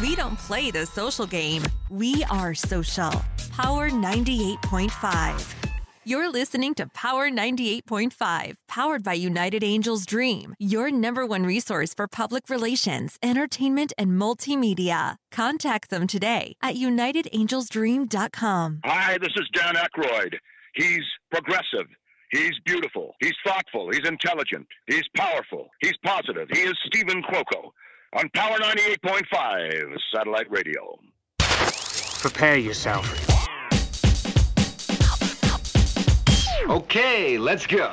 We don't play the social game. We are social. Power 98.5. You're listening to Power 98.5, powered by United Angels Dream, your number one resource for public relations, entertainment, and multimedia. Contact them today at unitedangelsdream.com. Hi, this is Dan Aykroyd. He's progressive. He's beautiful. He's thoughtful. He's intelligent. He's powerful. He's positive. He is Stephen Cuoco on Power 98.5 satellite radio. Prepare yourself. Okay, let's go.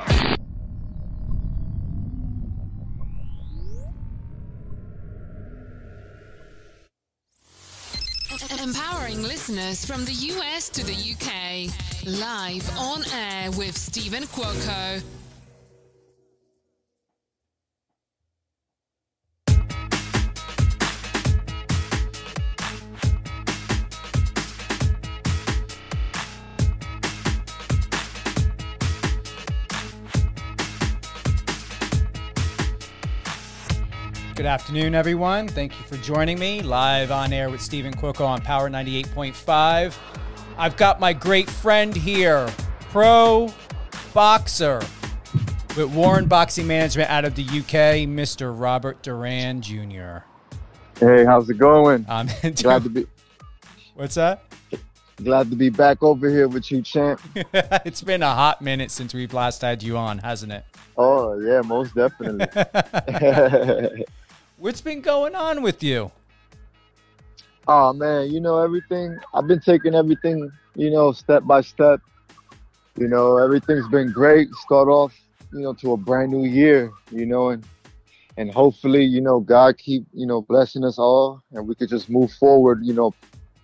Empowering listeners from the US to the UK. Live on air with Stephen Cuoco. Good afternoon, everyone. Thank you for joining me live on air with Stephen Cuoco on Power 98.5. I've got my great friend here, pro boxer with Warren Boxing Management out of the UK, Mr. Robert Duran Jr. Hey, how's it going? I'm um, glad to be. What's that? Glad to be back over here with you, champ. it's been a hot minute since we've last had you on, hasn't it? Oh yeah, most definitely. What's been going on with you? Oh man, you know everything. I've been taking everything, you know, step by step. You know, everything's been great. Start off, you know, to a brand new year. You know, and and hopefully, you know, God keep you know blessing us all, and we could just move forward. You know,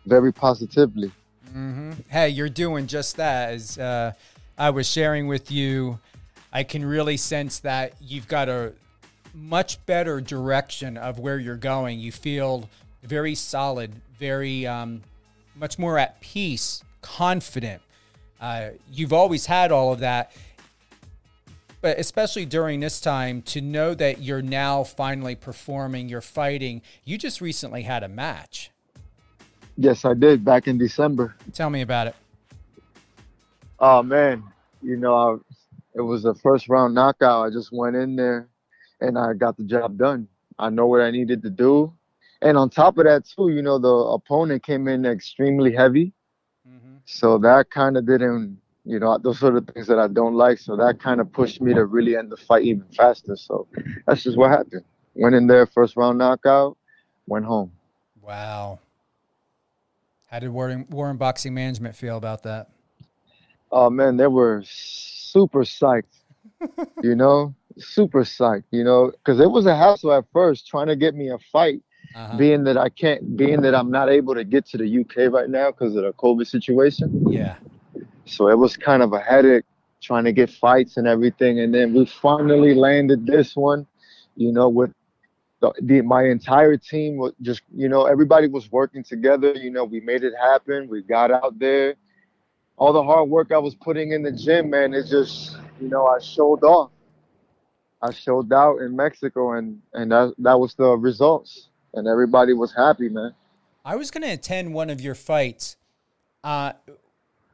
very positively. Mm-hmm. Hey, you're doing just that. As uh, I was sharing with you, I can really sense that you've got a much better direction of where you're going. You feel very solid, very um, much more at peace, confident. Uh, you've always had all of that, but especially during this time, to know that you're now finally performing, you're fighting. You just recently had a match. Yes, I did back in December. Tell me about it. Oh man, you know, I, it was a first round knockout. I just went in there and I got the job done. I know what I needed to do. And on top of that, too, you know, the opponent came in extremely heavy. Mm-hmm. So that kind of didn't, you know, those are the things that I don't like. So that kind of pushed me to really end the fight even faster. So that's just what happened. Went in there, first round knockout, went home. Wow. How did Warren, Warren Boxing Management feel about that? Oh, man, they were super psyched. you know, super psyched, you know, because it was a hassle at first trying to get me a fight, uh-huh. being that I can't, being that I'm not able to get to the UK right now because of the COVID situation. Yeah. So it was kind of a headache trying to get fights and everything. And then we finally landed this one, you know, with the, the, my entire team was just, you know, everybody was working together. You know, we made it happen. We got out there. All the hard work I was putting in the gym, man, it just, you know, I showed off. I showed out in Mexico, and and that that was the results, and everybody was happy, man. I was going to attend one of your fights. Uh,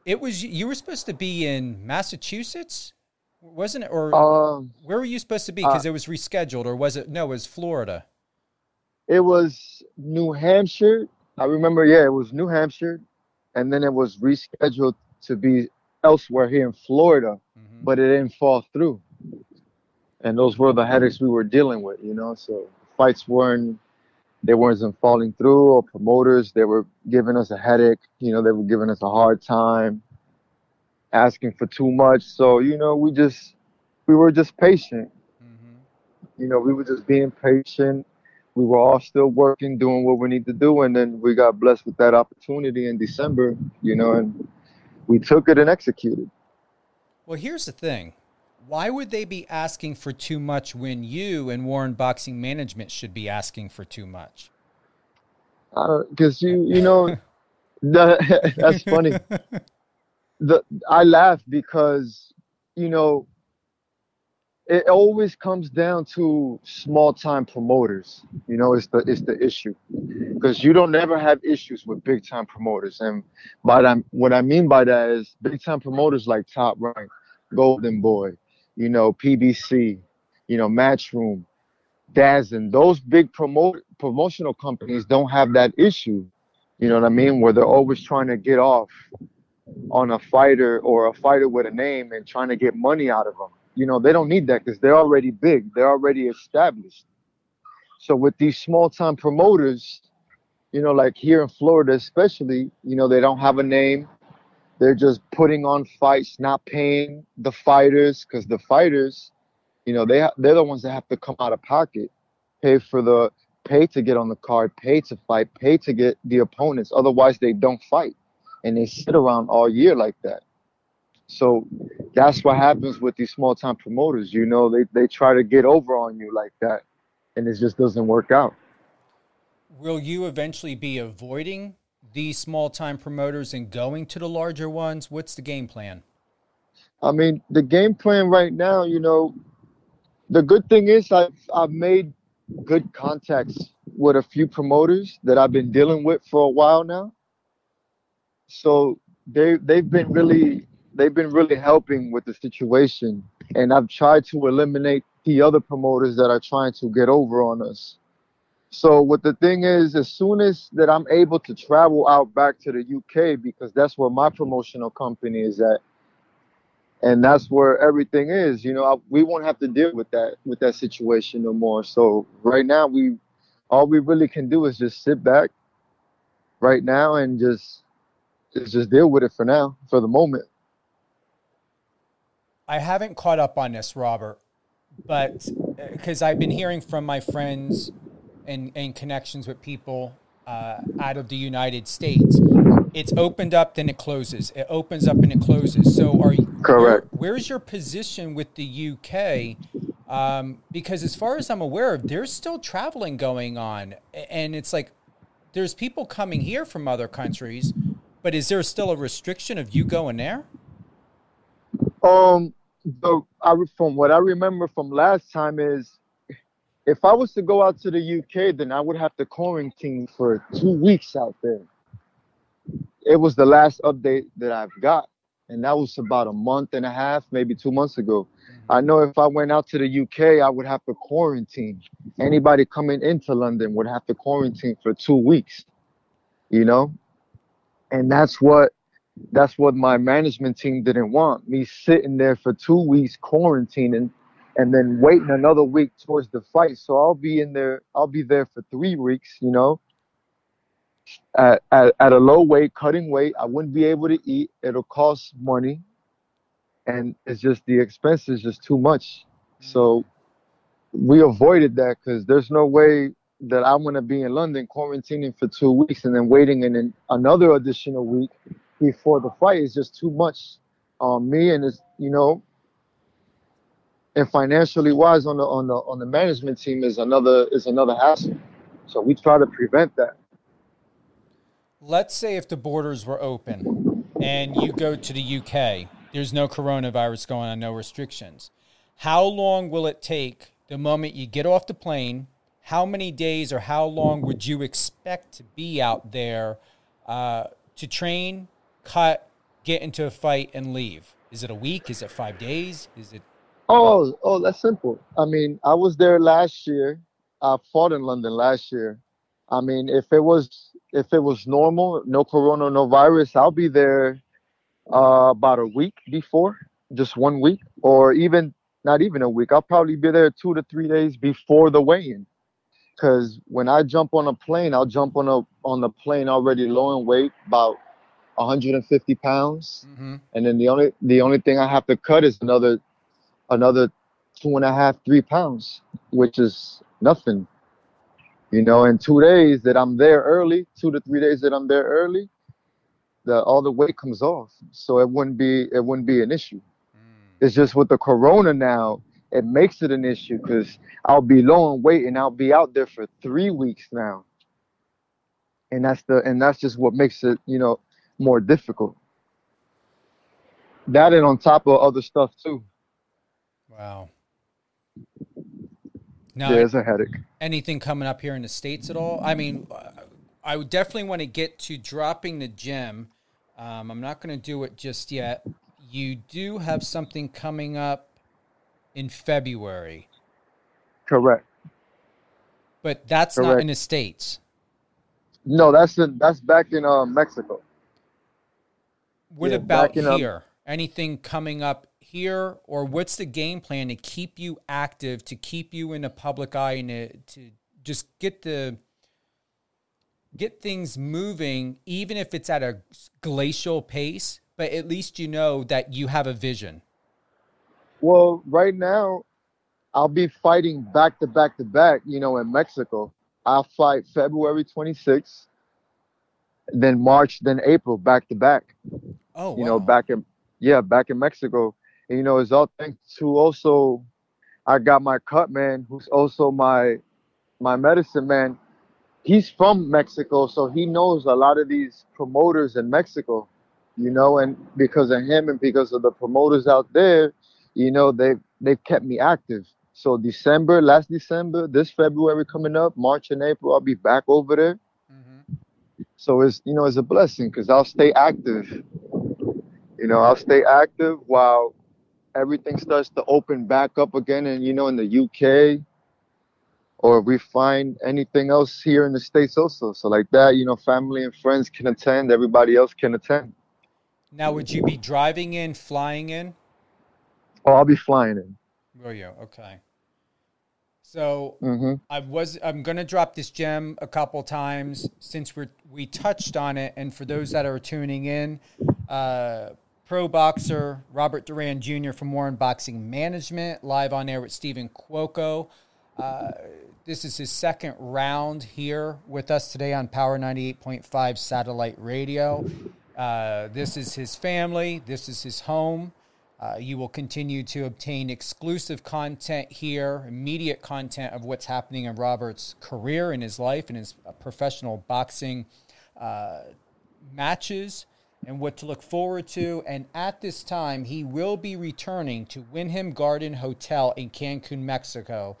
it was you were supposed to be in Massachusetts, wasn't it? Or um, where were you supposed to be? Because uh, it was rescheduled, or was it? No, it was Florida. It was New Hampshire. I remember, yeah, it was New Hampshire, and then it was rescheduled to be elsewhere here in Florida, mm-hmm. but it didn't fall through and those were the headaches we were dealing with, you know. So fights weren't they weren't falling through, or promoters they were giving us a headache. You know, they were giving us a hard time, asking for too much. So you know, we just we were just patient. Mm-hmm. You know, we were just being patient. We were all still working, doing what we need to do, and then we got blessed with that opportunity in December. You know, and we took it and executed. Well, here's the thing why would they be asking for too much when you and Warren Boxing Management should be asking for too much? Uh, because you, you know, the, that's funny. The I laugh because, you know, it always comes down to small time promoters. You know, it's the it's the issue. because you don't never have issues with big time promoters. And by that, what I mean by that is big time promoters like Top Rank, Golden Boy, you know, PBC, you know, Matchroom, DAZN, those big promote promotional companies don't have that issue. You know what I mean? Where they're always trying to get off on a fighter or a fighter with a name and trying to get money out of them. You know, they don't need that because they're already big, they're already established. So with these small time promoters, you know, like here in Florida, especially, you know, they don't have a name. They're just putting on fights, not paying the fighters because the fighters, you know, they they're the ones that have to come out of pocket, pay for the pay to get on the card, pay to fight, pay to get the opponents. Otherwise, they don't fight, and they sit around all year like that. So that's what happens with these small time promoters. You know, they they try to get over on you like that, and it just doesn't work out. Will you eventually be avoiding these small time promoters and going to the larger ones? What's the game plan? I mean, the game plan right now, you know, the good thing is I've I've made good contacts with a few promoters that I've been dealing with for a while now. So they they've been really they've been really helping with the situation, and I've tried to eliminate the other promoters that are trying to get over on us. So what the thing is, as soon as that I'm able to travel out back to the UK because that's where my promotional company is at, and that's where everything is. You know, I, we won't have to deal with that with that situation no more. So right now, we all we really can do is just sit back right now and just just deal with it for now, for the moment. I haven't caught up on this, Robert, but uh, because I've been hearing from my friends and, and connections with people uh, out of the United States. It's opened up, then it closes. It opens up and it closes. So, are you correct? Where, where's your position with the UK? Um, because as far as I'm aware of, there's still traveling going on, and it's like there's people coming here from other countries, but is there still a restriction of you going there? Um, the I from what I remember from last time is if I was to go out to the UK, then I would have to quarantine for two weeks out there. It was the last update that I've got, and that was about a month and a half, maybe two months ago. Mm-hmm. I know if I went out to the UK, I would have to quarantine. Anybody coming into London would have to quarantine for two weeks, you know? And that's what that's what my management team didn't want. Me sitting there for two weeks quarantining and then waiting another week towards the fight. So I'll be in there. I'll be there for three weeks. You know, at, at at a low weight, cutting weight. I wouldn't be able to eat. It'll cost money, and it's just the expense is just too much. Mm. So we avoided that because there's no way that I'm gonna be in London quarantining for two weeks and then waiting in then another additional week before the fight is just too much on me and it's you know and financially wise on the on the on the management team is another is another hassle. So we try to prevent that. Let's say if the borders were open and you go to the UK, there's no coronavirus going on, no restrictions. How long will it take the moment you get off the plane? How many days or how long would you expect to be out there uh, to train, cut, get into a fight, and leave? Is it a week? Is it five days? Is it Oh, oh, that's simple. I mean, I was there last year. I fought in London last year. I mean, if it was if it was normal, no corona, no virus, I'll be there uh, about a week before, just one week, or even not even a week. I'll probably be there two to three days before the weigh-in. Cause when I jump on a plane, I'll jump on a on the plane already low in weight, about 150 pounds, mm-hmm. and then the only the only thing I have to cut is another another two and a half, three pounds, which is nothing. You know, in two days that I'm there early, two to three days that I'm there early, the all the weight comes off. So it wouldn't be it wouldn't be an issue. Mm. It's just with the corona now, it makes it an issue because I'll be low in weight and I'll be out there for three weeks now. And that's the and that's just what makes it, you know, more difficult. That and on top of other stuff too. Wow. Now, There's a headache. Anything coming up here in the states at all? I mean, I would definitely want to get to dropping the gem. Um, I'm not going to do it just yet. You do have something coming up in February, Correct. but that's not in the states. No, that's in, that's back in uh, Mexico. What Yeah, about up- here? Anything coming up here, or what's the game plan to keep you active, to keep you in the public eye, and to, to just get the get things moving, even if it's at a glacial pace? But at least you know that you have a vision. Well, right now, I'll be fighting back to back to back. You know, in Mexico, I'll fight February 26th, then March, then April, back to back. Oh, you know, back in yeah, back in Mexico. And, you know, it's all thanks to also I got my cut man, who's also my my medicine man. He's from Mexico, so he knows a lot of these promoters in Mexico, you know, and because of him and because of the promoters out there, you know, they they've kept me active. So December, last December, this February coming up, March and April, I'll be back over there. Mhm. So it's you know it's a blessing because I'll stay active. You know, I'll stay active while everything starts to open back up again, and you know, in the UK, or we find anything else here in the states also. So like that, you know, family and friends can attend. Everybody else can attend. Now, would you be driving in, flying in? Oh, I'll be flying in. Will you? Okay. So hmm I was I'm gonna drop this gem a couple times since we're we touched on it, and for those that are tuning in, uh, pro boxer Robert Duran Jr. from Warren Boxing Management live on air with Stephen Cuoco. Uh, this is his second round here with us today on Power 98.5 satellite radio. Uh, this is his family. This is his home. Uh, you will continue to obtain exclusive content here, immediate content of what's happening in Robert's career, in his life, in his professional boxing uh, matches, and what to look forward to. And at this time, he will be returning to Wyndham Garden Hotel in Cancun, Mexico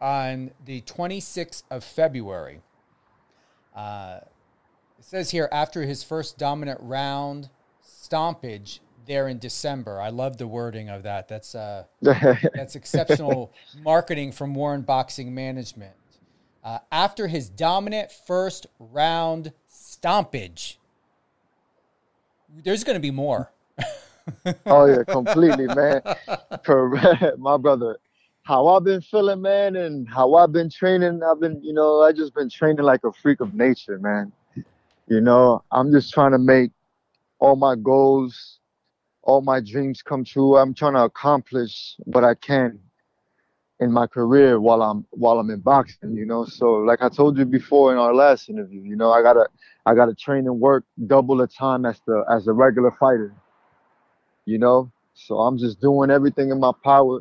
on the 26th of February. Uh, it says here after his first dominant round stompage there in December. I love the wording of that. That's uh, that's exceptional marketing from Warren Boxing Management. Uh, after his dominant first round stompage, there's going to be more. oh yeah, completely, man. My brother. How I've been feeling, man, and how I've been training. I've been, you know, I just been training like a freak of nature, man. You know, I'm just trying to make all my goals, all my dreams come true. I'm trying to accomplish what I can in my career while I'm while I'm in boxing, you know. So like I told you before in our last interview, you know, I gotta I gotta train and work double the time as the as a regular fighter. You know? So I'm just doing everything in my power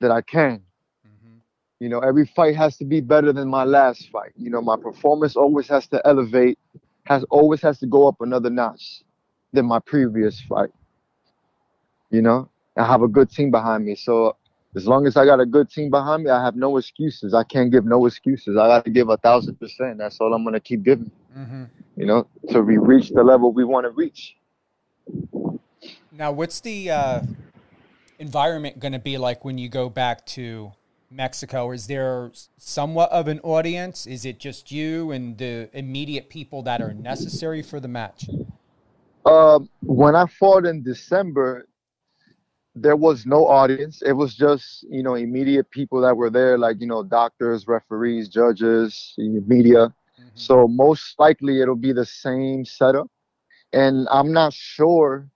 that I can. Mm-hmm. You know, every fight has to be better than my last fight. You know, my performance always has to elevate, has always has to go up another notch than my previous fight. You know, I have a good team behind me. So as long as I got a good team behind me, I have no excuses. I can't give no excuses. I got to give a thousand percent. That's all I'm gonna keep giving. Mm-hmm. You know, we reach the level we want to reach. Now, what's the uh, environment going to be like when you go back to Mexico? Is there somewhat of an audience? Is it just you and the immediate people that are necessary for the match? Um, when I fought in December, there was no audience. It was just, you know, immediate people that were there, like, you know, doctors, referees, judges, media. Mm-hmm. So most likely it'll be the same setup. And I'm not sure.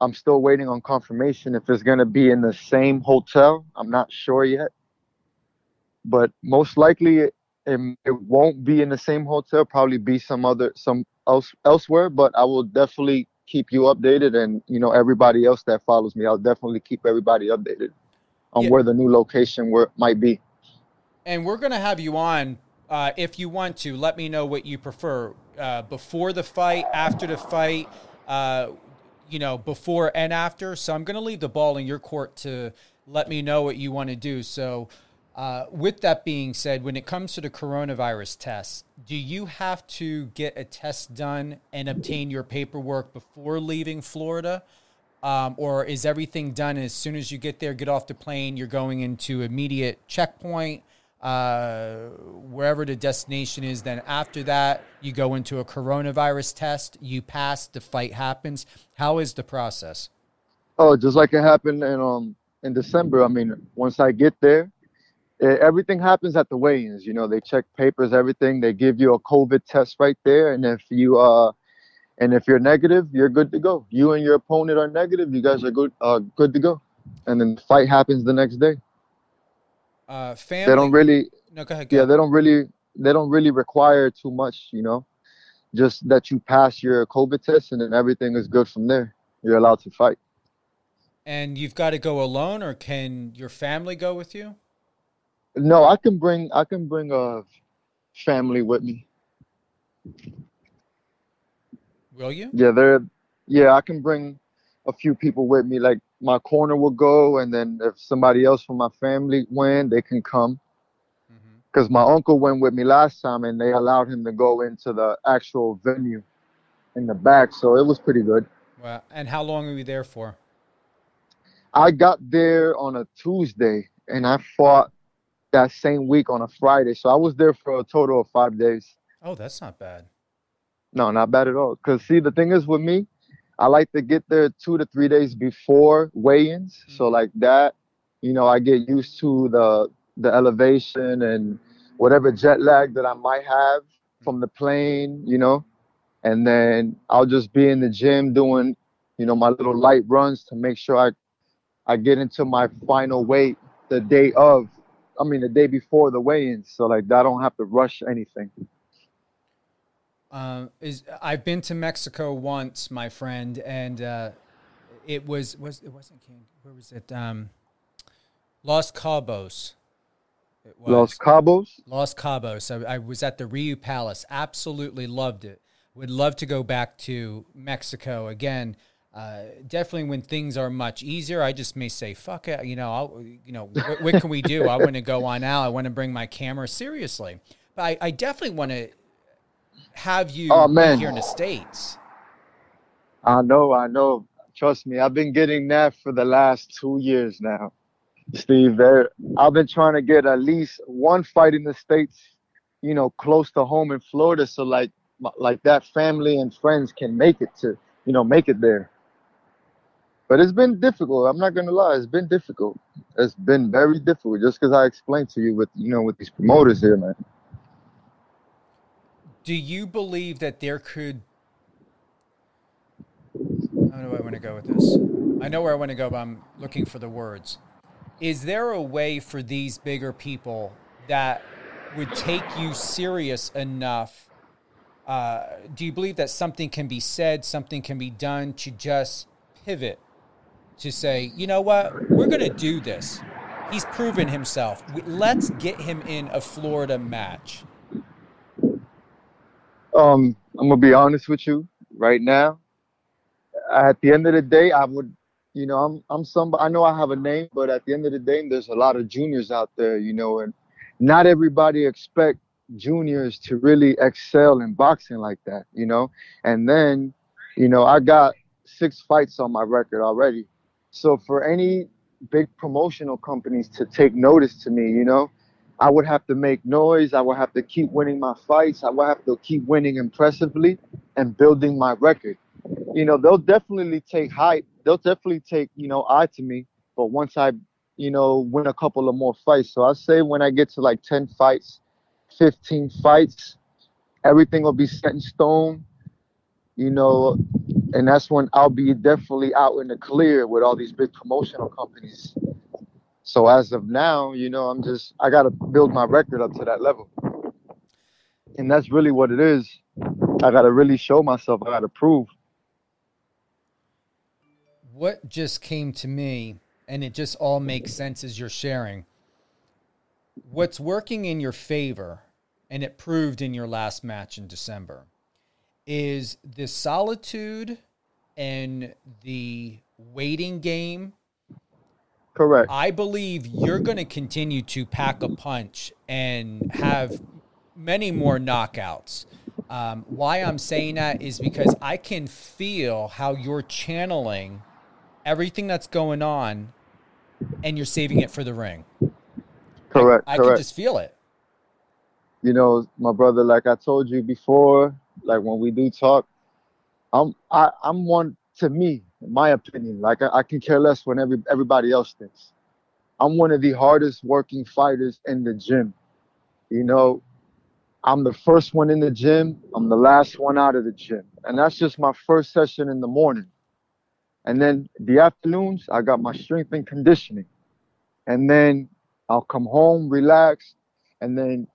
I'm still waiting on confirmation if it's going to be in the same hotel. I'm not sure yet. But most likely it, it, it won't be in the same hotel, probably be some other some else elsewhere, but I will definitely keep you updated and you know everybody else that follows me. I'll definitely keep everybody updated on Yeah. where the new location where might be. And we're going to have you on uh, if you want to. Let me know what you prefer uh, before the fight, after the fight, uh, you know, before and after. So I'm going to leave the ball in your court to let me know what you want to do. So Uh, with that being said, when it comes to the coronavirus test, do you have to get a test done and obtain your paperwork before leaving Florida? Um, or is everything done as soon as you get there, get off the plane, you're going into immediate checkpoint, uh, wherever the destination is? Then after that, you go into a coronavirus test, you pass, the fight happens. How is the process? Oh, just like it happened in um in December. I mean, once I get there, everything happens at the weigh-ins. You know, they check papers, everything. They give you a COVID test right there, and if you uh, and if you're negative, you're good to go. You and your opponent are negative. You guys are good, uh, good to go. And then the fight happens the next day. Uh, family. They don't really, No, go ahead. Go yeah, ahead. they don't really, they don't really require too much. You know, just that you pass your COVID test, and then everything is good from there. You're allowed to fight. And you've got to go alone, or can your family go with you? No, I can bring, I can bring a family with me. Will you? Yeah, they're yeah, I can bring a few people with me. Like my corner will go, and then if somebody else from my family went, they can come. Mm-hmm. Because my uncle went with me last time, and they allowed him to go into the actual venue in the back, so it was pretty good. Well, and how long were you there for? I got there on a Tuesday, and I fought that same week on a Friday, so I was there for a total of five days. Oh, that's not bad. No, not bad at all. Cause see, the thing is with me, I like to get there two to three days before weigh-ins. So mm-hmm. like that, you know, I get used to the the elevation and whatever jet lag that I might have mm-hmm. from the plane, you know, and then I'll just be in the gym doing, you know, my little light runs to make sure I I get into my final weight the day of, I mean the day before the weigh-ins. So like I don't have to rush anything. Um, is I've been to Mexico once, my friend, and uh, it was was it wasn't Cancun. Where was it? Um, Los Cabos. It was Los Cabos. Los Cabos. I, I was at the Riu Palace. Absolutely loved it. Would love to go back to Mexico again. Uh, definitely when things are much easier, I just may say, "Fuck it," you know. I'll, you know, what, what can we do? I want to go on out. I want to bring my camera seriously, but I, I definitely want to have you Oh, man. here in the states. I know, I know. Trust me, I've been getting that for the last two years now, Steve. There, I've been trying to get at least one fight in the states, you know, close to home in Florida, so like, like that family and friends can make it to, you know, make it there. But it's been difficult. I'm not gonna lie, it's been difficult. It's been very difficult, just because I explained to you with, you know, with these promoters here, man. Do you believe that there could? How do I want to go with this? I know where I want to go, but I'm looking for the words. Is there a way for these bigger people that would take you serious enough? Uh, do you believe that something can be said, something can be done to just pivot to say, you know what, we're going to do this? He's proven himself. Let's get him in a Florida match. Um, I'm gonna be honest with you right now. At the end of the day, I would, you know, I'm I'm somebody. I know I have a name, but at the end of the day, there's a lot of juniors out there, you know, and not everybody expect juniors to really excel in boxing like that, you know. And then, you know, I got six fights on my record already. So for any big promotional companies to take notice to me, you know, I would have to make noise. I would have to keep winning my fights. I would have to keep winning impressively and building my record. You know, they'll definitely take height. They'll definitely take, you know, eye to me. But once I, you know, win a couple of more fights. So I say when I get to like 10 fights, 15 fights, everything will be set in stone, you know, and that's when I'll be definitely out in the clear with all these big promotional companies. So as of now, you know, I'm just I gotta build my record up to that level. And that's really what it is. I gotta really show myself, I gotta prove. what just came to me, and it just all makes sense as you're sharing. What's working in your favor, and it proved in your last match in December, is the solitude and the waiting game Correct. I believe you're going to continue to pack a punch and have many more knockouts. Um, why I'm saying that is because I can feel how you're channeling everything that's going on and you're saving it for the ring. Correct. I correct. can just feel it. you know, my brother, like I told you before, like when we do talk, I'm I, I'm one to me, in my opinion. Like I, I can care less when every everybody else thinks. I'm one of the hardest working fighters in the gym. You know, I'm the first one in the gym. I'm the last one out of the gym, and that's just my first session in the morning. And then the afternoons, I got my strength and conditioning, and then I'll come home, relax, and then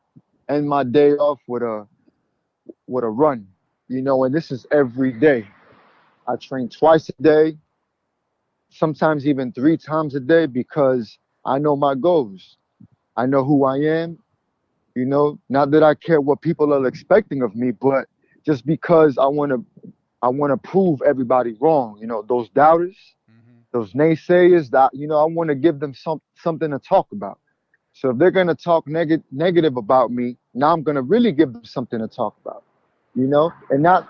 end my day off with a with a run. You know, and this is every day. I train twice a day, sometimes even three times a day because I know my goals. I know who I am. You know, not that I care what people are expecting of me, but just because I want to I want to prove everybody wrong. You know, those doubters, mm-hmm. those naysayers that you know, I want to give them some something to talk about. So if they're gonna talk neg- negative about me, now I'm gonna really give them something to talk about, you know, and not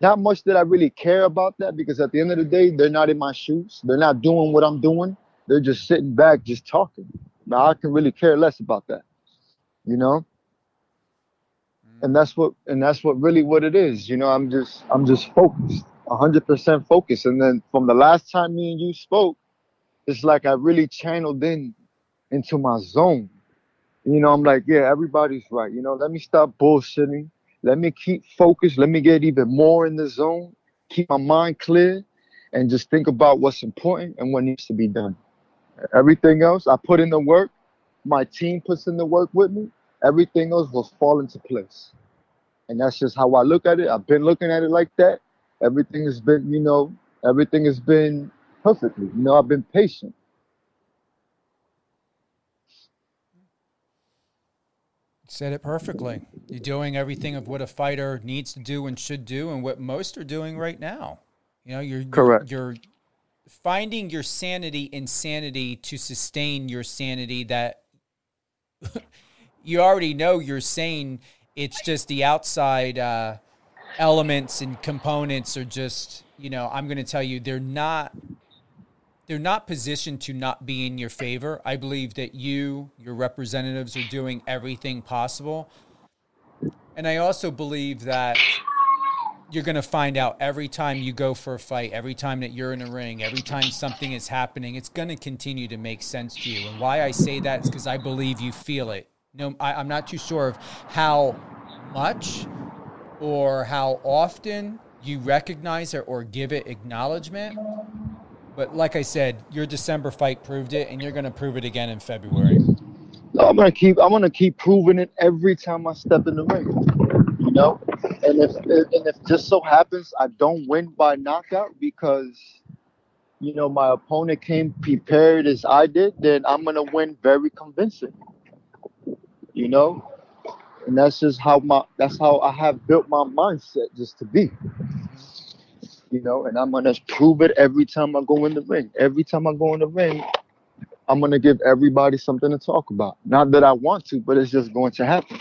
not much that I really care about that because at the end of the day, they're not in my shoes. They're not doing what I'm doing. They're just sitting back, just talking. Now I can really care less about that, you know. And mm. that's what and that's what really what it is, you know. I'm just I'm just focused, hundred percent focused. And then from the last time me and you spoke, it's like I really channeled in into my zone. You know, I'm like, yeah, everybody's right. You know, let me stop bullshitting. Let me keep focused. Let me get even more in the zone. Keep my mind clear and just think about what's important and what needs to be done. Everything else, I put in the work. My team puts in the work with me. Everything else will fall into place. And that's just how I look at it. I've been looking at it like that. Everything has been, you know, everything has been perfectly. You know, I've been patient. Said it perfectly. You're doing everything of what a fighter needs to do and should do, and what most are doing right now. You know, you're Correct. You're, finding your sanity in sanity to sustain your sanity. That you already know you're sane. It's just the outside uh, elements and components are just. You know, I'm going to tell you, they're not they're not positioned to not be in your favor. I believe that you, your representatives, are doing everything possible. And I also believe that you're going to find out every time you go for a fight, every time that you're in a ring, every time something is happening, it's going to continue to make sense to you. And why I say that is because I believe you feel it. No, I, I'm not too sure of how much or how often you recognize it or give it acknowledgement. But like I said, your December fight proved it, and you're going to prove it again in February. I'm gonna keep. I'm gonna keep proving it every time I step in the ring. You know, and if and if just so happens I don't win by knockout because you know my opponent came prepared as I did, then I'm gonna win very convincing. You know, and that's just how my that's how I have built my mindset just to be. You know, and I'm gonna prove it every time I go in the ring. Every time I go in the ring, I'm gonna give everybody something to talk about. Not that I want to, but it's just going to happen.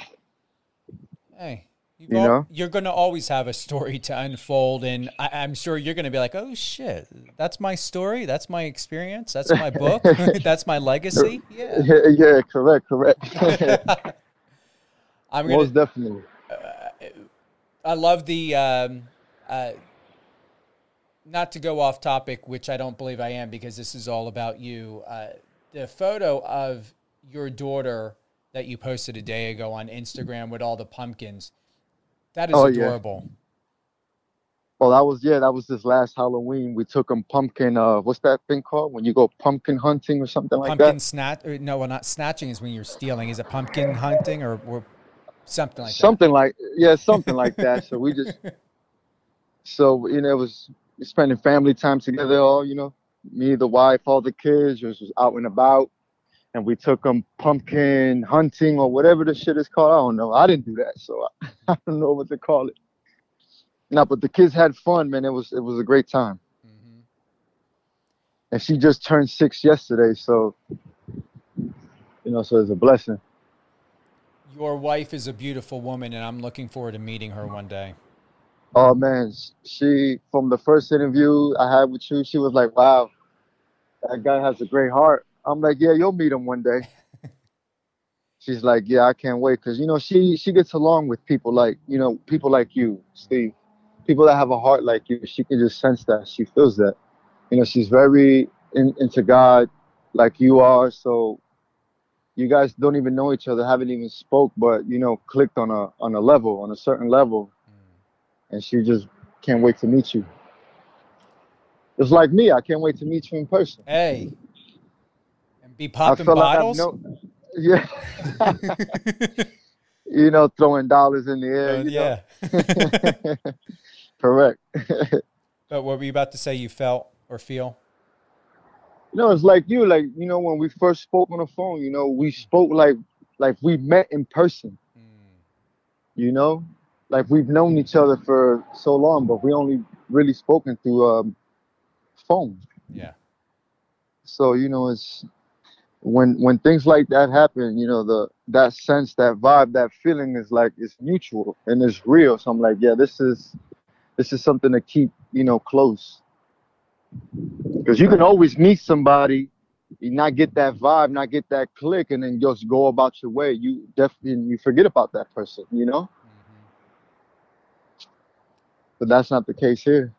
Hey, You know? you're to always have a story to unfold, and I, I'm sure you're to be like, "Oh shit, that's my story. That's my experience. That's my book. that's my legacy." Yeah, Yeah, yeah, correct, correct. I'm gonna. Most definitely. I love the. Um, uh, not to go off topic, which I don't believe I am, because this is all about you. Uh, the photo of your daughter that you posted a day ago on Instagram with all the pumpkins. That is Oh, yeah. adorable. Well, that was yeah, that was this last Halloween. We took them pumpkin. Uh, what's that thing called when you go pumpkin hunting or something like pumpkin that? snatch? No, well, not snatching is when you're stealing. Is it pumpkin hunting or, or something like something like yeah, something like that. So we just so you know it was spending family time together. All you know, me, the wife, all the kids just was out and about, and we took them pumpkin hunting or whatever the shit is called. I don't know. I didn't do that, so I, I don't know what to call it. No, but the kids had fun, man. It was it was a great time. Mhm. and she just turned six yesterday. So, you know, so it's a blessing. Your wife is a beautiful woman, and I'm looking forward to meeting her one day. Oh man, she from the first interview I had with you, she was like, "Wow, that guy has a great heart." I'm like, "Yeah, you'll meet him one day." She's like, "Yeah, I can't wait," because you know she she gets along with people like you know people like you, Steve, people that have a heart like you. She can just sense that. She feels that. You know, she's very in, into God, like you are. So you guys don't even know each other, haven't even spoke, but you know, clicked on a on a level, on a certain level, and she just can't wait to meet you. It's like me. I can't wait to meet you in person. Hey, and be popping bottles. no, yeah, you know, throwing dollars in the air. Uh, yeah. correct. but what were you about to say? You felt or feel? You know, it's like you, like you know, when we first spoke on the phone, you know, we spoke like like we met in person. You know, like we've known each other for so long, but we only really spoken through um, phone. Yeah. So you know, it's when when things like that happen, you know, the that sense, that vibe, that feeling is like it's mutual and it's real. So I'm like, yeah, this is this is something to keep, you know, close. Because you can always meet somebody, you not get that vibe, not get that click, and then just go about your way. You definitely you forget about that person, you know. But that's not the case here.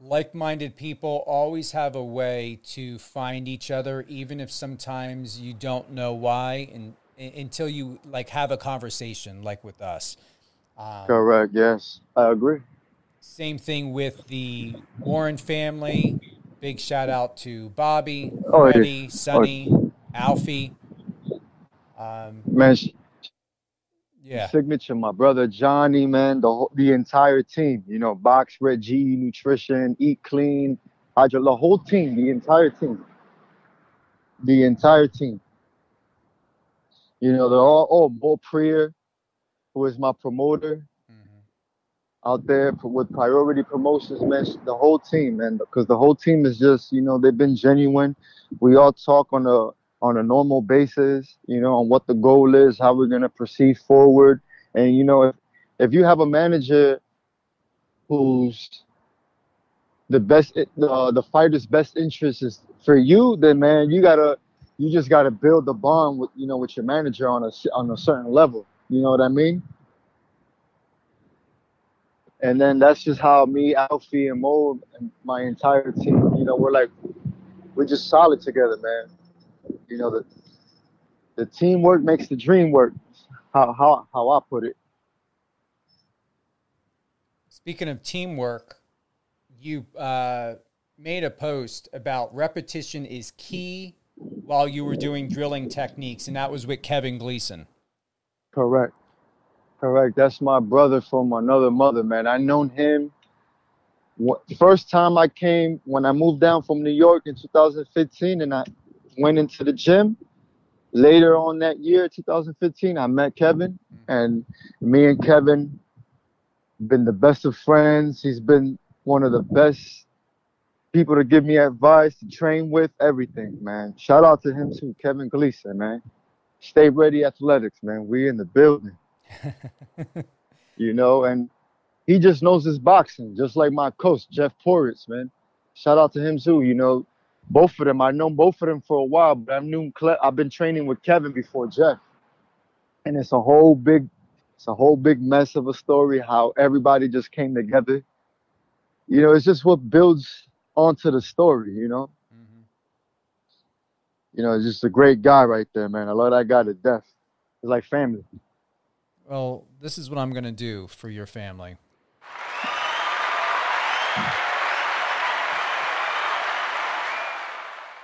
Like-minded people always have a way to find each other, even if sometimes you don't know why, and, until you like have a conversation, like with us. Um, Correct. Yes, I agree. Same thing with the Warren family. Big shout out to Bobby, Oh, yeah. Freddie, Sonny, Alfie. Um, Man, yeah, signature, my brother Johnny, man, the whole, the entire team. You know, Box Red G, Nutrition, Eat Clean, Hydro, the whole team, the entire team, the entire team. You know, they're all oh Bo Prier, who is my promoter mm-hmm. out there with Priority Promotions, man. The whole team, man, because the whole team is just, you know, they've been genuine. We all talk on a on a normal basis, you know, on what the goal is, how we're gonna proceed forward, and you know, if if you have a manager who's the best, uh, the fighter's best interest is for you, then man, you gotta, you just gotta build the bond with, you know, with your manager on a on a certain level. You know what I mean? And then that's just how me, Alfie, and Mo, and my entire team, you know, we're like, we're just solid together, man. You know, the the teamwork makes the dream work. How how how I put it. Speaking of teamwork, you uh, made a post about repetition is key while you were doing drilling techniques, and that was with Kevin Gleason. Correct. Correct. That's my brother from another mother, man. I known him. First time I came when I moved down from New York in 2015, and I went into the gym. Later on that year, 2015, I met Kevin, mm-hmm. and me and Kevin been the best of friends. He's been one of the best people to give me advice, to train with, everything, man. Shout out to him too, Kevin Gleason, man. Stay ready athletics, man. We in the building. you know, and he just knows his boxing, just like my coach, Jeff Porritz, man. Shout out to him too. You know, both of them. I've known both of them for a while, but I've known Cle- I've been training with Kevin before Jeff, and it's a whole big, it's a whole big mess of a story how everybody just came together. You know, it's just what builds onto the story. You know, mm-hmm. you know, it's just a great guy right there, man. I love that guy to death. It's like family. Well, this is what I'm going to do for your family.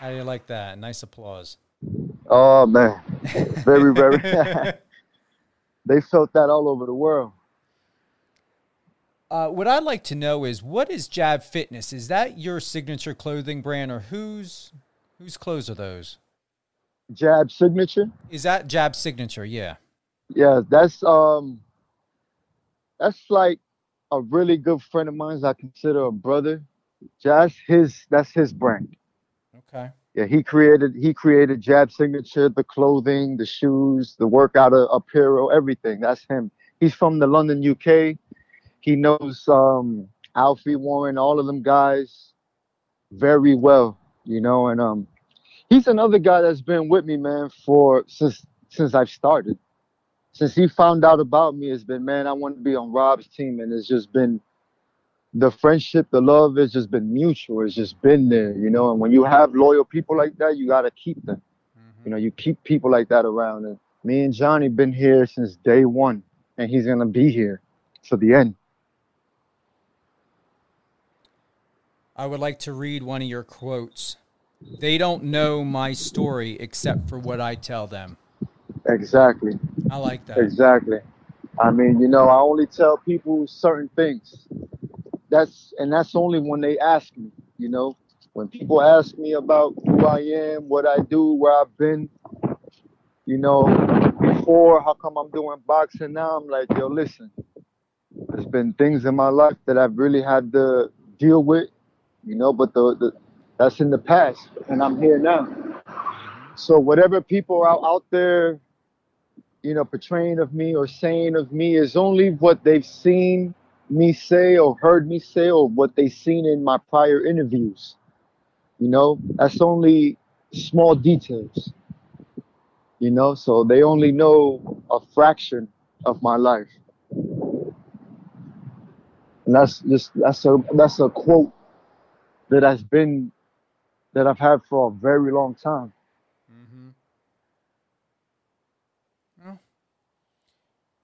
How do you like that? Nice applause. Oh man, very very. they felt that all over the world. Uh, what I'd like to know is what is Jab Fitness? Is that your signature clothing brand, or whose whose clothes are those? Jab signature. Is that Jab Signature? Yeah. Yeah, that's um, that's like a really good friend of mine. I consider a brother. That's his that's his brand. Okay. Yeah, he created he created Jab Signature, the clothing, the shoes, the workout apparel, everything. That's him. He's from the London, UK. He knows um, Alfie Warren, all of them guys, very well. You know, and um, he's another guy that's been with me, man, for since since I've started. Since he found out about me, it's been man, I want to be on Rob's team, and it's just been the friendship, the love has just been mutual. It's just been there, you know. And when you have loyal people like that, you gotta keep them. Mm-hmm. You know, you keep people like that around. And me and Johnny been here since day one, and he's gonna be here to the end. I would like to read one of your quotes. They don't know my story except for what I tell them. Exactly. I like that. Exactly. I mean, you know, I only tell people certain things that's and that's only when they ask me, you know. When people ask me about who I am, what I do, where I've been, you know, before, how come I'm doing boxing now? I'm like, yo, listen, there's been things in my life that I've really had to deal with, you know, but the, the that's in the past and I'm here now. So whatever people are out there, you know, portraying of me or saying of me is only what they've seen me say or heard me say or what they seen in my prior interviews. You know, that's only small details. You know, so they only know a fraction of my life. And that's just that's a that's a quote that has been that I've had for a very long time.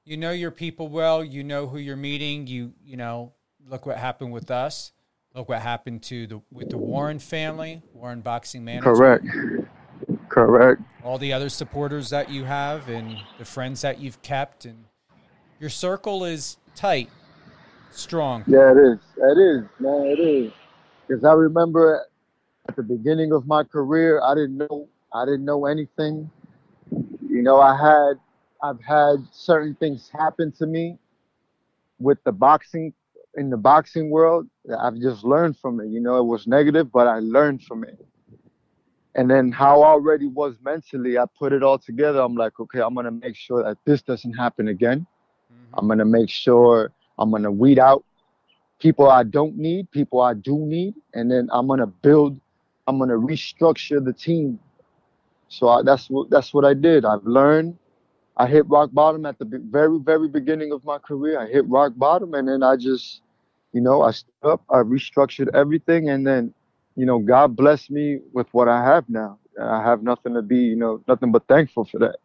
You know your people well. You know who you're meeting. You you know look what happened with us. Look what happened to the with the Warren family, Warren Boxing Manager. Correct. Correct. All the other supporters that you have and the friends that you've kept and your circle is tight, strong. Yeah, it is. It is, man. It is. Because I remember at the beginning of my career, I didn't know I didn't know anything. You know, I had I've had certain things happen to me with the boxing in the boxing world. I've just learned from it. You know, it was negative, but I learned from it. And then how I already was mentally, I put it all together. I'm like, okay, I'm gonna make sure that this doesn't happen again. Mm-hmm. I'm gonna make sure I'm gonna weed out people I don't need, people I do need, and then I'm gonna build. I'm gonna restructure the team. So I, that's what that's what I did. I've learned I hit rock bottom at the very, very beginning of my career. I hit rock bottom, and then I just, you know, I stood up, I restructured everything, and then, you know, God blessed me with what I have now. And I have nothing to be, you know, nothing but thankful for that.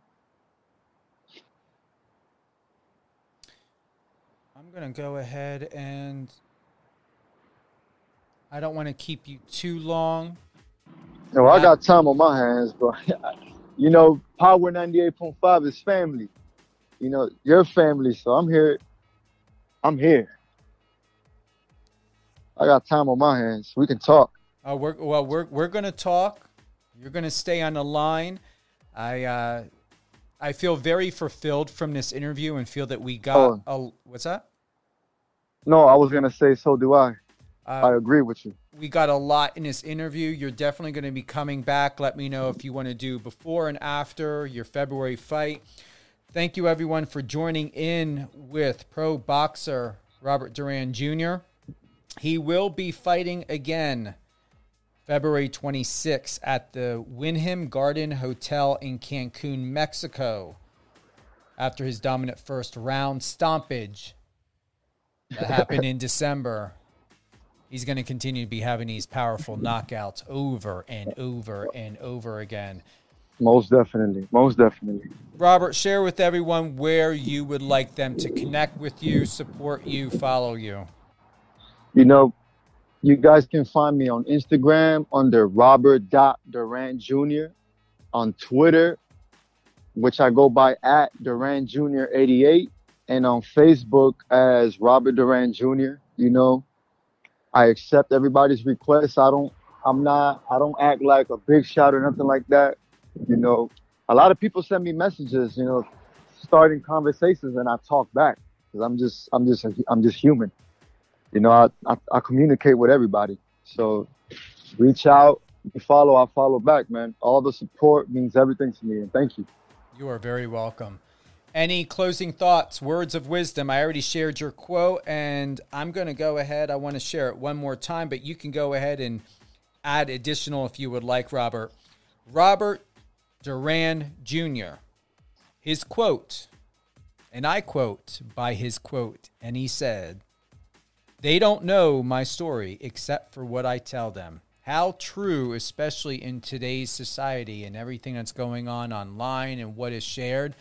I'm going to go ahead and I don't want to keep you too long. No, I got time on my hands, but you know, Power 98.5 is family. You know, your family. So I'm here. I'm here. I got time on my hands. We can talk. Uh, we're, well, we're, we're going to talk. You're going to stay on the line. I, uh, I feel very fulfilled from this interview and feel that we got oh. a, what's that? No, I was going to say, so do I. Uh, I agree with you. We got a lot in this interview. You're definitely going to be coming back. Let me know if you want to do before and after your February fight. Thank you, everyone, for joining in with pro boxer Robert Duran Jr. He will be fighting again February 26th at the Wyndham Garden Hotel in Cancun, Mexico, after his dominant first round stompage that happened in December he's going to continue to be having these powerful knockouts over and over and over again. Most definitely. Most definitely. Robert, share with everyone where you would like them to connect with you, support you, follow you. You know, you guys can find me on Instagram under Robert Duran Jr. on Twitter, which I go by at Duran Jr. 88, and on Facebook as Robert Duran Jr. You know, I accept everybody's requests. I don't, I'm not, I don't act like a big shot or nothing like that. You know, a lot of people send me messages, you know, starting conversations and I talk back because I'm just, I'm just, I'm just human. You know, I, I, I communicate with everybody. So reach out, you follow, I follow back, man. All the support means everything to me, and thank you. You are very welcome. Any closing thoughts, words of wisdom? I already shared your quote, and I'm going to go ahead. I want to share it one more time, but you can go ahead and add additional if you would like, Robert. Robert Duran Jr., his quote, and I quote by his quote, and he said, They don't know my story except for what I tell them. How true, especially in today's society and everything that's going on online and what is shared.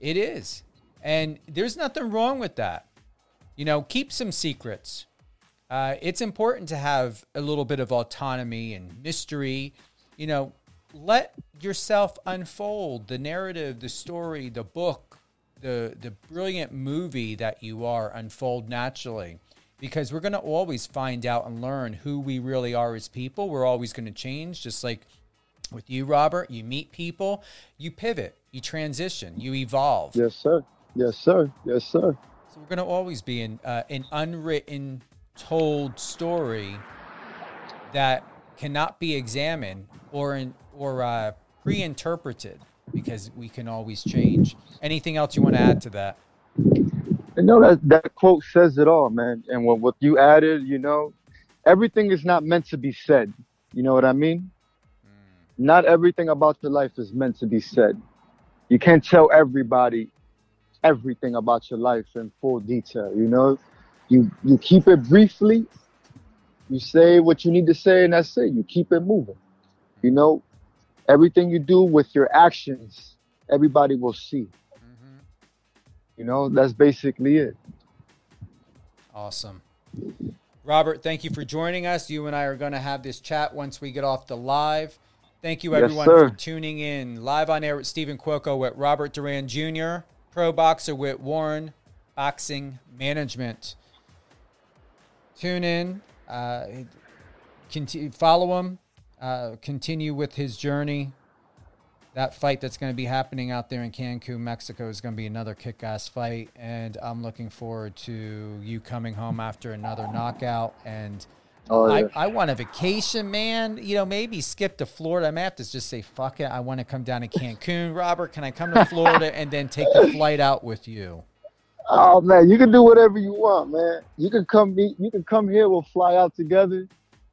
It is. And there's nothing wrong with that. You know, keep some secrets. Uh, it's important to have a little bit of autonomy and mystery. You know, let yourself unfold the narrative, the story, the book, the the brilliant movie that you are unfold naturally. Because we're going to always find out and learn who we really are as people. We're always going to change, just like with you, Robert. You meet people, you pivot, you transition, you evolve. Yes, sir. Yes, sir. Yes, sir. So we're going to always be in uh, an unwritten, told story that cannot be examined or in, or uh, pre-interpreted because we can always change. Anything else you want to add to that? You know that that quote says it all, man. And what what you added, you know, everything is not meant to be said. You know what I mean? Not everything about your life is meant to be said. You can't tell everybody everything about your life in full detail. You know, you you keep it briefly. You say what you need to say, and that's it. You keep it moving. You know, everything you do with your actions, everybody will see. Mm-hmm. You know, that's basically it. Awesome. Robert, thank you for joining us. You and I are going to have this chat once we get off the live. Thank you, everyone, sir. for tuning in. Live on air with Stephen Cuoco with Robert Duran Jr., pro boxer with Warren Boxing Management. Tune in, uh, continue, follow him, uh, continue with his journey. That fight that's going to be happening out there in Cancun, Mexico, is going to be another kick-ass fight, and I'm looking forward to you coming home after another knockout. And Oh, yeah. I, I want a vacation, man. You know, maybe skip to Florida. I may have to just say, fuck it. I want to come down to Cancun. Robert, can I come to Florida and then take the flight out with you? Oh man, you can do whatever you want, man. You can come meet. You can come here. We'll fly out together,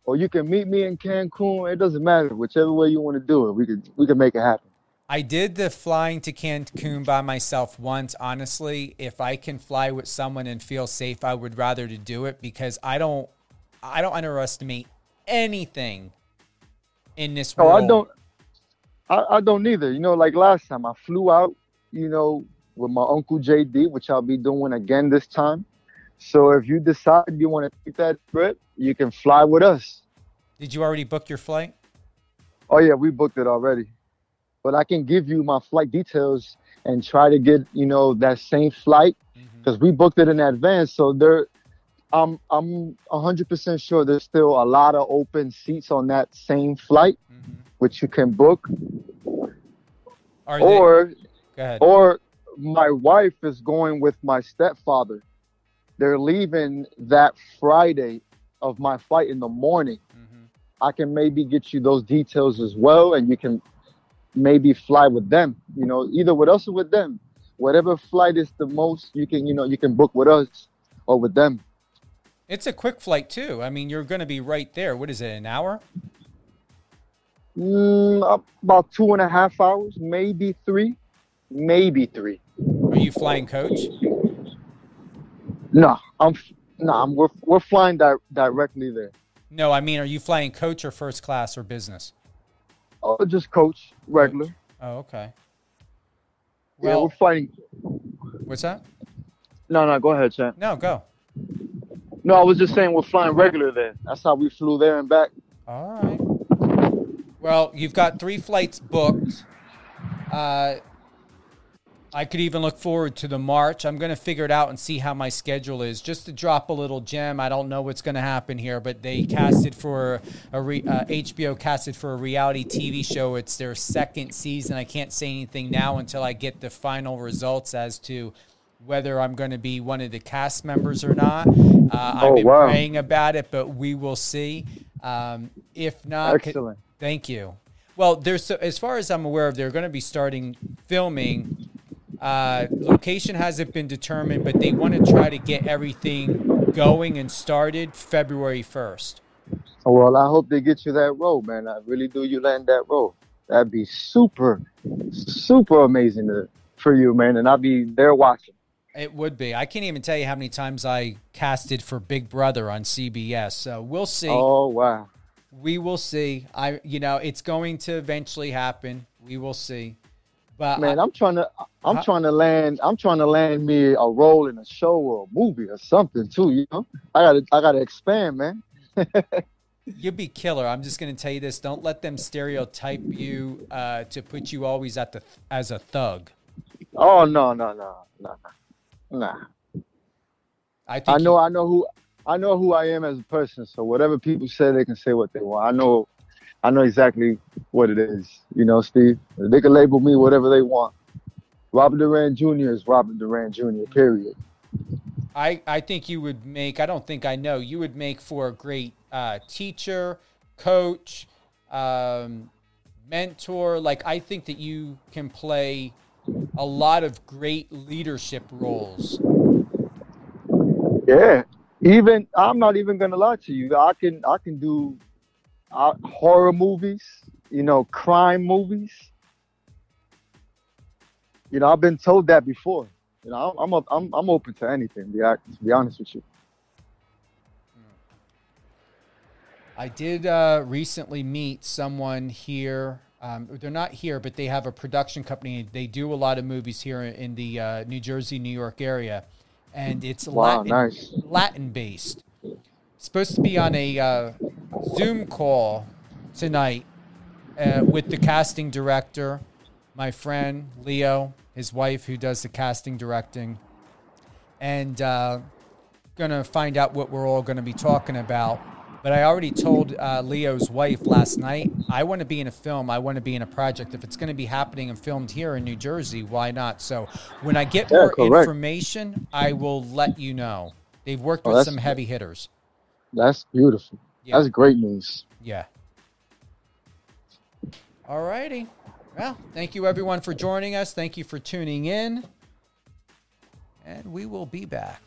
or you can meet me in Cancun. It doesn't matter. Whichever way you want to do it, we can we can make it happen. I did the flying to Cancun by myself once. Honestly, if I can fly with someone and feel safe, I would rather to do it because I don't, I don't underestimate anything in this world. Oh. I don't. I, I don't either. You know, like last time I flew out. You know, with my uncle JD, which I'll be doing again this time. So if you decide you want to take that trip, you can fly with us. Did you already book your flight? Oh yeah, we booked it already. But I can give you my flight details and try to get you know that same flight mm-hmm. because we booked it in advance. So there, I'm I'm 100% sure there's still a lot of open seats on that same flight, mm-hmm. which you can book. Are Or ahead. or my wife is going with my stepfather. They're leaving that Friday of my fight in the morning. Mm-hmm. I can maybe get you those details as well, and you can maybe fly with them. You know, either with us or with them. Whatever flight is the most, you can you know you can book with us or with them. It's a quick flight too. I mean, you're going to be right there. What is it? An hour? Mm, about two and a half hours, maybe three, maybe three. Are you flying coach? No, I'm no, I'm we're we're flying di- directly there. No, I mean, are you flying coach or first class or business? Oh, just coach regular. Oh, okay. yeah, Well, we're fighting. what's that? No, no, go ahead, champ. No, go. No, I was just saying we're flying regular there. That's how we flew there and back. All right. Well, you've got three flights booked. Uh, I could even look forward to the March. I'm going to figure it out and see how my schedule is. Just to drop a little gem, I don't know what's going to happen here, but they casted for a re, uh, HBO casted for a reality TV show. It's their second season. I can't say anything now until I get the final results as to whether I'm going to be one of the cast members or not. Uh, I've Oh, been wow. praying about it, but we will see. Um, if not, Excellent. Thank you. Well, there's as far as I'm aware of, they're going to be starting filming. Uh, location hasn't been determined, but they want to try to get everything going and started February 1st. Well, I hope they get you that role, man. I really do. You land that role. That'd be super, super amazing to, for you, man. And I'll be there watching. It would be. I can't even tell you how many times I casted for Big Brother on CBS. So we'll see. Oh wow. We will see. I, you know, it's going to eventually happen. We will see. But Man, I, I'm trying to I'm Huh? trying to land I'm trying to land me a role in a show or a movie or something too, you know? I gotta I gotta expand, man. You'd be killer. I'm just going to tell you this: don't let them stereotype you uh, to put you always at the as a thug. Oh no, no, no, no, no. Nah. I think I know you- I know who I know who I am as a person, so whatever people say they can say what they want. I know I know exactly what it is. You know, Steve. They can label me whatever they want. Robert Duran Jr. is Robert Duran Jr. Period. I, I think you would make, I don't think I know, you would make for a great uh, teacher, coach, um, mentor. Like, I think that you can play a lot of great leadership roles. Yeah. Even I'm not even gonna lie to you. I can I can do uh, horror movies. You know, crime movies. You know, I've been told that before. You know, I'm I'm I'm, I'm open to anything. To be, hon- to be honest with you. I did uh, recently meet someone here. Um, they're not here, but they have a production company. They do a lot of movies here in the uh, New Jersey, New York area, and it's Wow, Latin, nice. Latin based. Supposed to be on a uh, Zoom call tonight uh, with the casting director, my friend Leo, his wife who does the casting directing, and uh, gonna find out what we're all gonna be talking about. But I already told uh, Leo's wife last night, I want to be in a film. I want to be in a project. If it's going to be happening and filmed here in New Jersey, why not? So when I get Yeah, more correct. information, I will let you know. They've worked Oh, with some heavy hitters. That's beautiful. Yeah. That's great news. Yeah. All righty. Well, thank you everyone for joining us. Thank you for tuning in. And we will be back.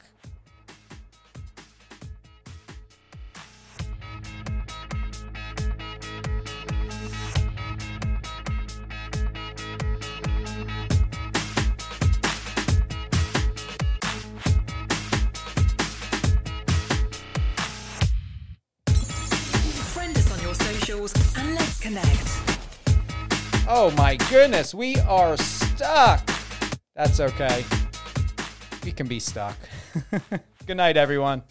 Connect. Oh my goodness, we are stuck. That's okay. We can be stuck. Good night, everyone.